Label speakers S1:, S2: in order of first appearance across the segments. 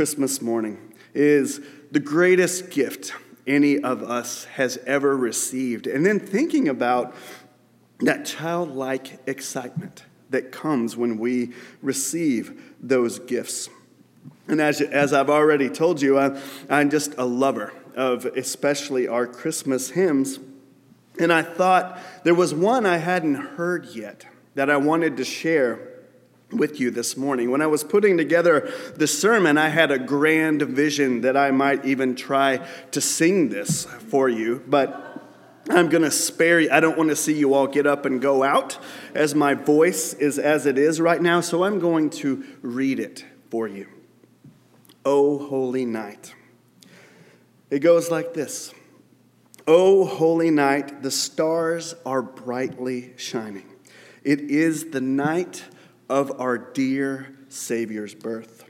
S1: Christmas morning is the greatest gift any of us has ever received. And then thinking about that childlike excitement that comes when we receive those gifts. And as, as I've already told you, I, I'm just a lover of especially our Christmas hymns. And I thought there was one I hadn't heard yet that I wanted to share with you this morning. When I was putting together the sermon, I had a grand vision that I might even try to sing this for you, but I'm going to spare you. I don't want to see you all get up and go out as my voice is as it is right now, so I'm going to read it for you. O holy night. It goes like this O holy night, the stars are brightly shining. It is the night of our dear Savior's birth.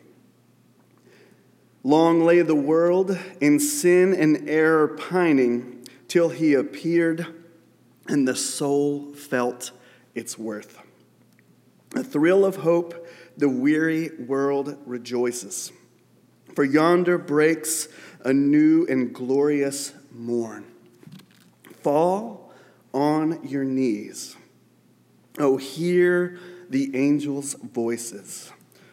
S1: Long lay the world in sin and error pining till he appeared and the soul felt its worth. A thrill of hope, the weary world rejoices. For yonder breaks a new and glorious morn. Fall on your knees. Oh, hear the angels' voices.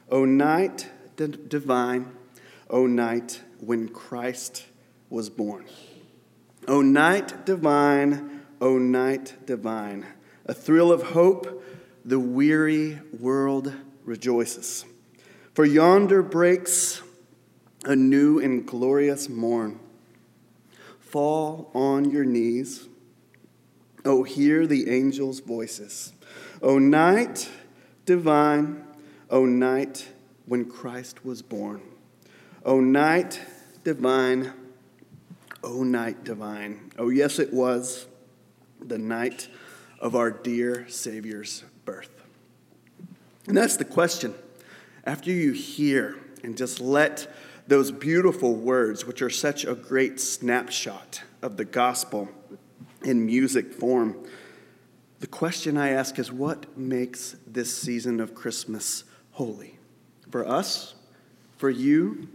S1: O night divine, O night when Christ was born. O night divine, O night divine, a thrill of hope, the weary world rejoices. For yonder breaks a new and glorious morn. Fall on your knees. O hear the angels' voices. O night divine, O night when Christ was born. O night divine, O night divine. Oh, yes, it was the night of our dear Savior's birth. And that's the question. After you hear and just let those beautiful words, which are such a great snapshot of the gospel in music form, the question I ask is what makes this season of Christmas holy? For us, for you,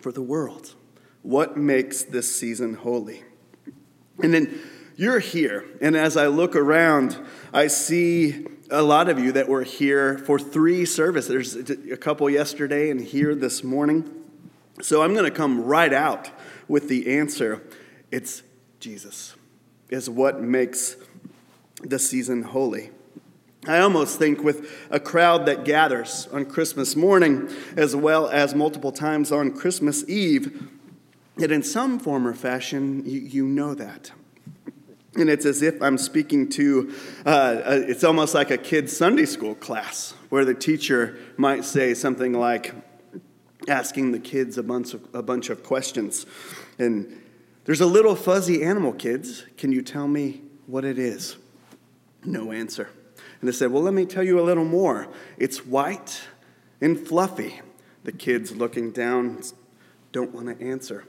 S1: for the world. What makes this season holy? And then you're here, and as I look around, I see a lot of you that were here for three services. There's a couple yesterday and here this morning. So I'm going to come right out with the answer. It's Jesus, is what makes the season holy. I almost think with a crowd that gathers on Christmas morning, as well as multiple times on Christmas Eve, that in some form or fashion, you, you know that. And it's as if I'm speaking to, uh, it's almost like a kid's Sunday school class, where the teacher might say something like, asking the kids a bunch of, a bunch of questions. And there's a little fuzzy animal, kids. Can you tell me what it is? No answer. And they said, Well, let me tell you a little more. It's white and fluffy. The kids looking down don't want to answer.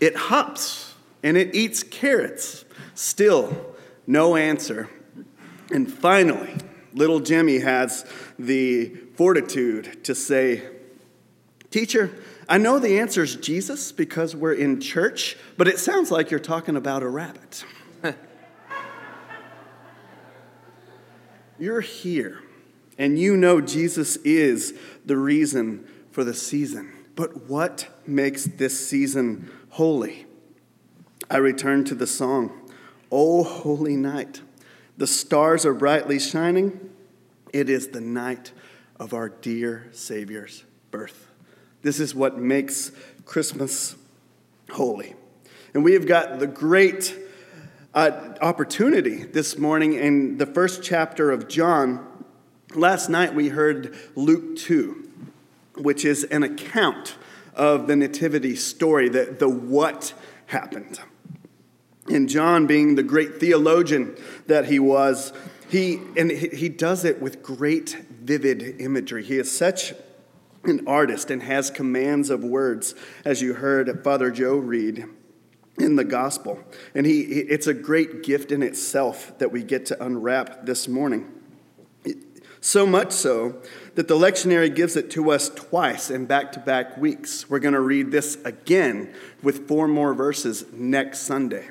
S1: It hops and it eats carrots. Still, no answer. And finally, little Jimmy has the fortitude to say, Teacher, I know the answer is Jesus because we're in church, but it sounds like you're talking about a rabbit. You're here, and you know Jesus is the reason for the season. But what makes this season holy? I return to the song, O holy night. The stars are brightly shining. It is the night of our dear Savior's birth. This is what makes Christmas holy. And we have got the great uh, opportunity this morning in the first chapter of John. Last night we heard Luke 2, which is an account of the nativity story, the, the what happened. And John, being the great theologian that he was, he, and he does it with great vivid imagery. He is such an artist and has commands of words, as you heard Father Joe read in the gospel. And he, it's a great gift in itself that we get to unwrap this morning. So much so that the lectionary gives it to us twice in back to back weeks. We're going to read this again with four more verses next Sunday.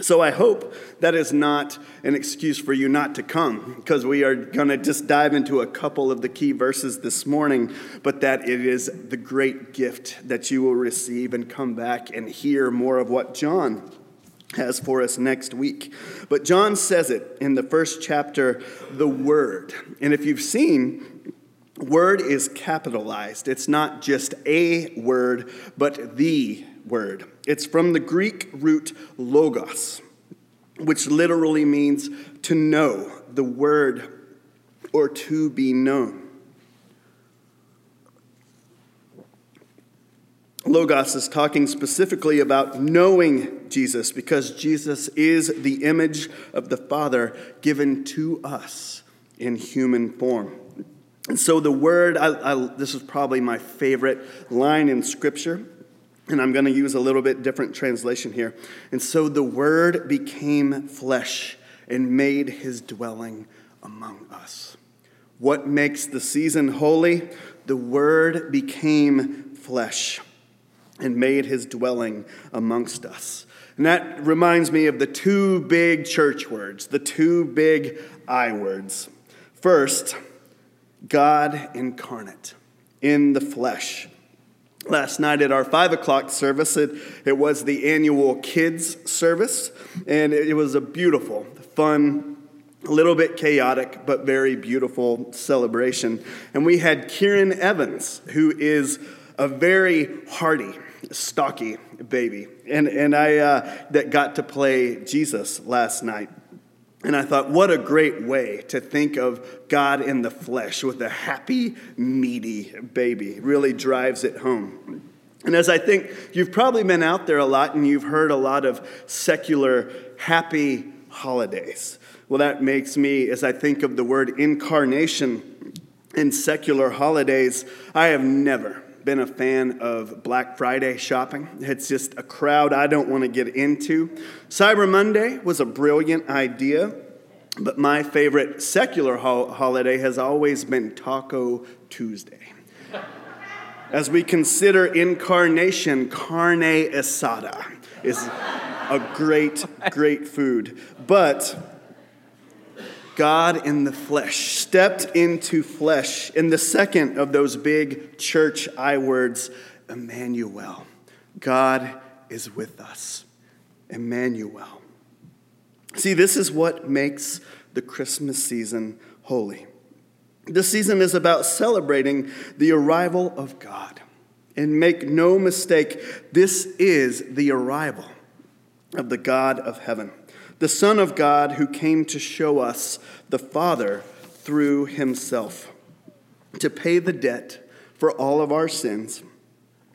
S1: So I hope that is not an excuse for you not to come, because we are going to just dive into a couple of the key verses this morning, but that it is the great gift that you will receive and come back and hear more of what John has for us next week. But John says it in the first chapter, the Word. And if you've seen, Word is capitalized. It's not just a word, but the word. It's from the Greek root logos, which literally means to know, the word, or to be known. Logos is talking specifically about knowing Jesus because Jesus is the image of the Father given to us in human form. And so the word, I, I, this is probably my favorite line in Scripture, and I'm going to use a little bit different translation here. And so the word became flesh and made his dwelling among us. What makes the season holy? The word became flesh and made his dwelling amongst us. And that reminds me of the two big church words, the two big I words. First, God incarnate in the flesh. Last night at our five o'clock service, it, it was the annual kids service, and it, it was a beautiful, fun, a little bit chaotic, but very beautiful celebration. And we had Kieran Evans, who is a very hearty, stocky baby. And, and I uh, that got to play Jesus last night. And I thought, what a great way to think of God in the flesh with a happy, meaty baby. Really drives it home. And as I think you've probably been out there a lot and you've heard a lot of secular happy holidays. Well, that makes me, as I think of the word incarnation in secular holidays, I have never been a fan of Black Friday shopping. It's just a crowd I don't want to get into. Cyber Monday was a brilliant idea, but my favorite secular ho- holiday has always been Taco Tuesday. As we consider incarnation, carne asada is a great, great food. But God in the flesh, stepped into flesh in the second of those big church I words, Emmanuel. God is with us. Emmanuel. See, this is what makes the Christmas season holy. This season is about celebrating the arrival of God. And make no mistake, this is the arrival of the God of heaven the Son of God who came to show us the Father through himself, to pay the debt for all of our sins,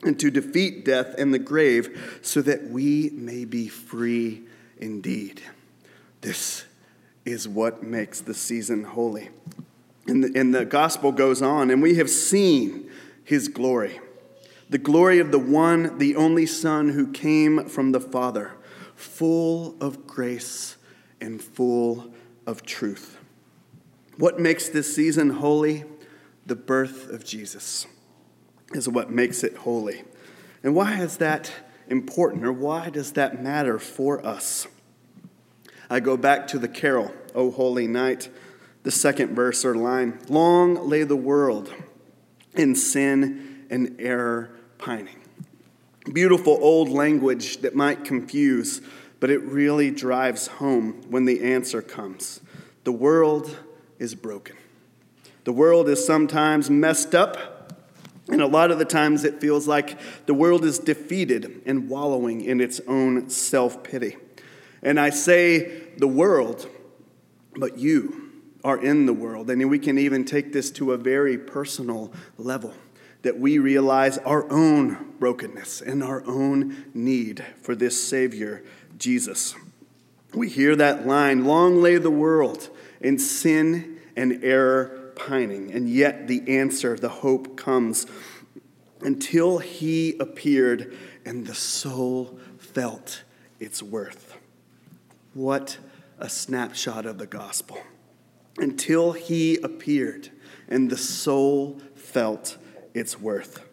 S1: and to defeat death and the grave so that we may be free indeed. This is what makes the season holy. And the, and the gospel goes on, and we have seen his glory the glory of the one, the only Son who came from the Father full of grace and full of truth. What makes this season holy? The birth of Jesus is what makes it holy. And why is that important, or why does that matter for us? I go back to the carol, O Holy Night, the second verse or line. Long lay the world in sin and error pining beautiful old language that might confuse, but it really drives home when the answer comes. The world is broken. The world is sometimes messed up, and a lot of the times it feels like the world is defeated and wallowing in its own self pity. And I say the world, but you are in the world. And we can even take this to a very personal level that we realize our own brokenness and our own need for this Savior, Jesus. We hear that line Long lay the world in sin and error pining, and yet the answer, the hope comes until He appeared and the soul felt its worth. What a snapshot of the gospel. until he appeared and the soul felt its worth.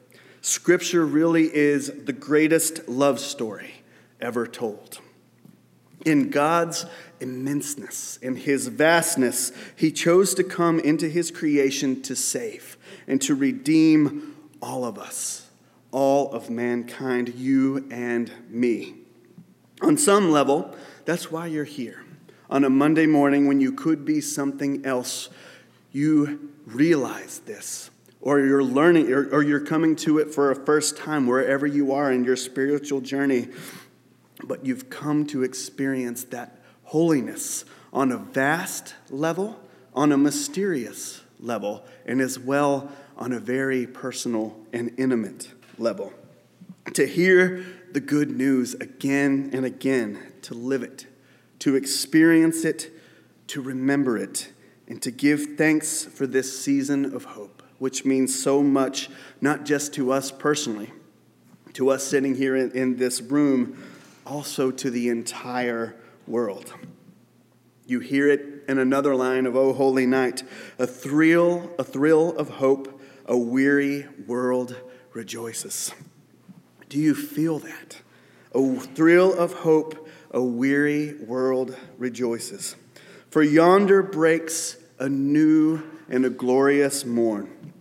S1: Scripture really is the greatest love story ever told. In God's immenseness, in his vastness, he chose to come into his creation to save and to redeem all of us, all of mankind, you and me. On some level, that's why you're here. On a Monday morning when you could be something else, you realize this or you're learning or, or, you're coming to it for a first time wherever you are in your spiritual journey but you've come to experience that holiness on a vast level, on a mysterious level, and as well on a very personal and intimate level. To hear the good news again and again, to live it, to experience it, to remember it, and to give thanks for this season of hope, which means so much, not just to us personally, to us sitting here in, in this room also to the entire world. You hear it in another line of O Holy Night, a thrill, a thrill of hope, a weary world rejoices. Do you feel that? A thrill of hope, a weary world rejoices. For yonder breaks a new and a glorious morn.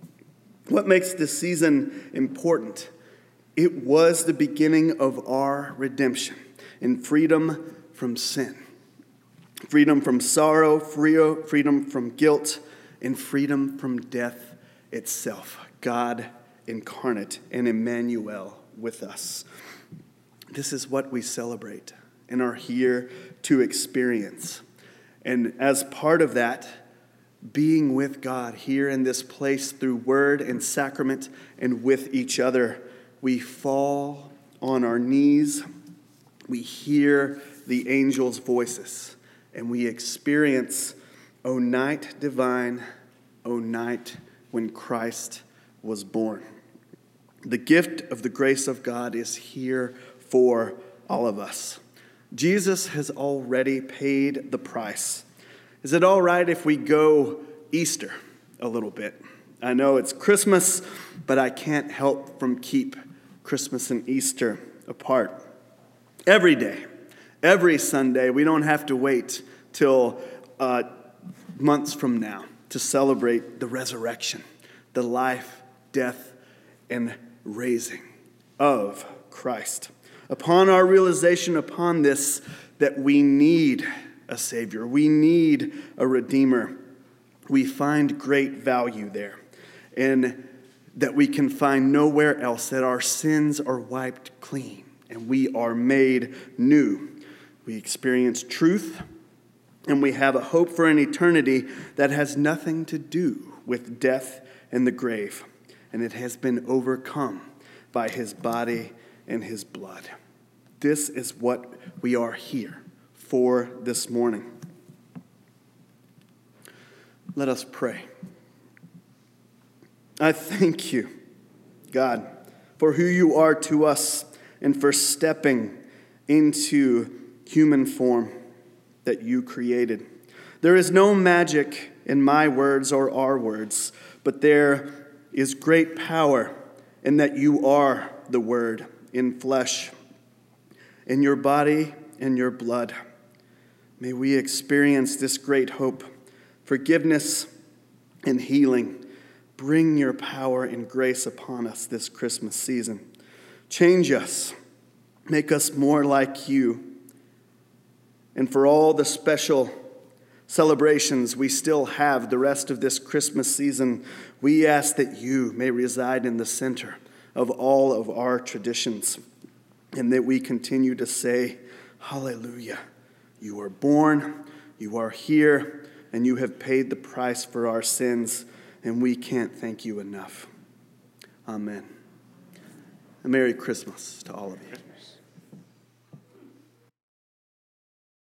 S1: What makes this season important? It was the beginning of our redemption and freedom from sin, freedom from sorrow, freedom from guilt, and freedom from death itself. God incarnate and Emmanuel with us. This is what we celebrate and are here to experience. And as part of that, being with God here in this place through word and sacrament and with each other we fall on our knees, we hear the angels' voices, and we experience, O night divine, O night when Christ was born. The gift of the grace of God is here for all of us. Jesus has already paid the price. Is it all right if we go Easter a little bit? I know it's Christmas, but I can't help from keep Christmas and Easter apart. Every day, every Sunday, we don't have to wait till uh, months from now to celebrate the resurrection, the life, death, and raising of Christ. Upon our realization upon this, that we need a Savior, we need a Redeemer, we find great value there. And that we can find nowhere else, that our sins are wiped clean and we are made new. We experience truth and we have a hope for an eternity that has nothing to do with death and the grave, and it has been overcome by his body and his blood. This is what we are here for this morning. Let us pray. I thank you, God, for who you are to us and for stepping into human form that you created. There is no magic in my words or our words, but there is great power in that you are the Word in flesh, in your body and your blood. May we experience this great hope, forgiveness, and healing Bring your power and grace upon us this Christmas season. Change us, make us more like you. And for all the special celebrations we still have the rest of this Christmas season, we ask that you may reside in the center of all of our traditions and that we continue to say, Hallelujah. You are born, you are here, and you have paid the price for our sins and we can't thank you enough. Amen. A Merry Christmas to all of you.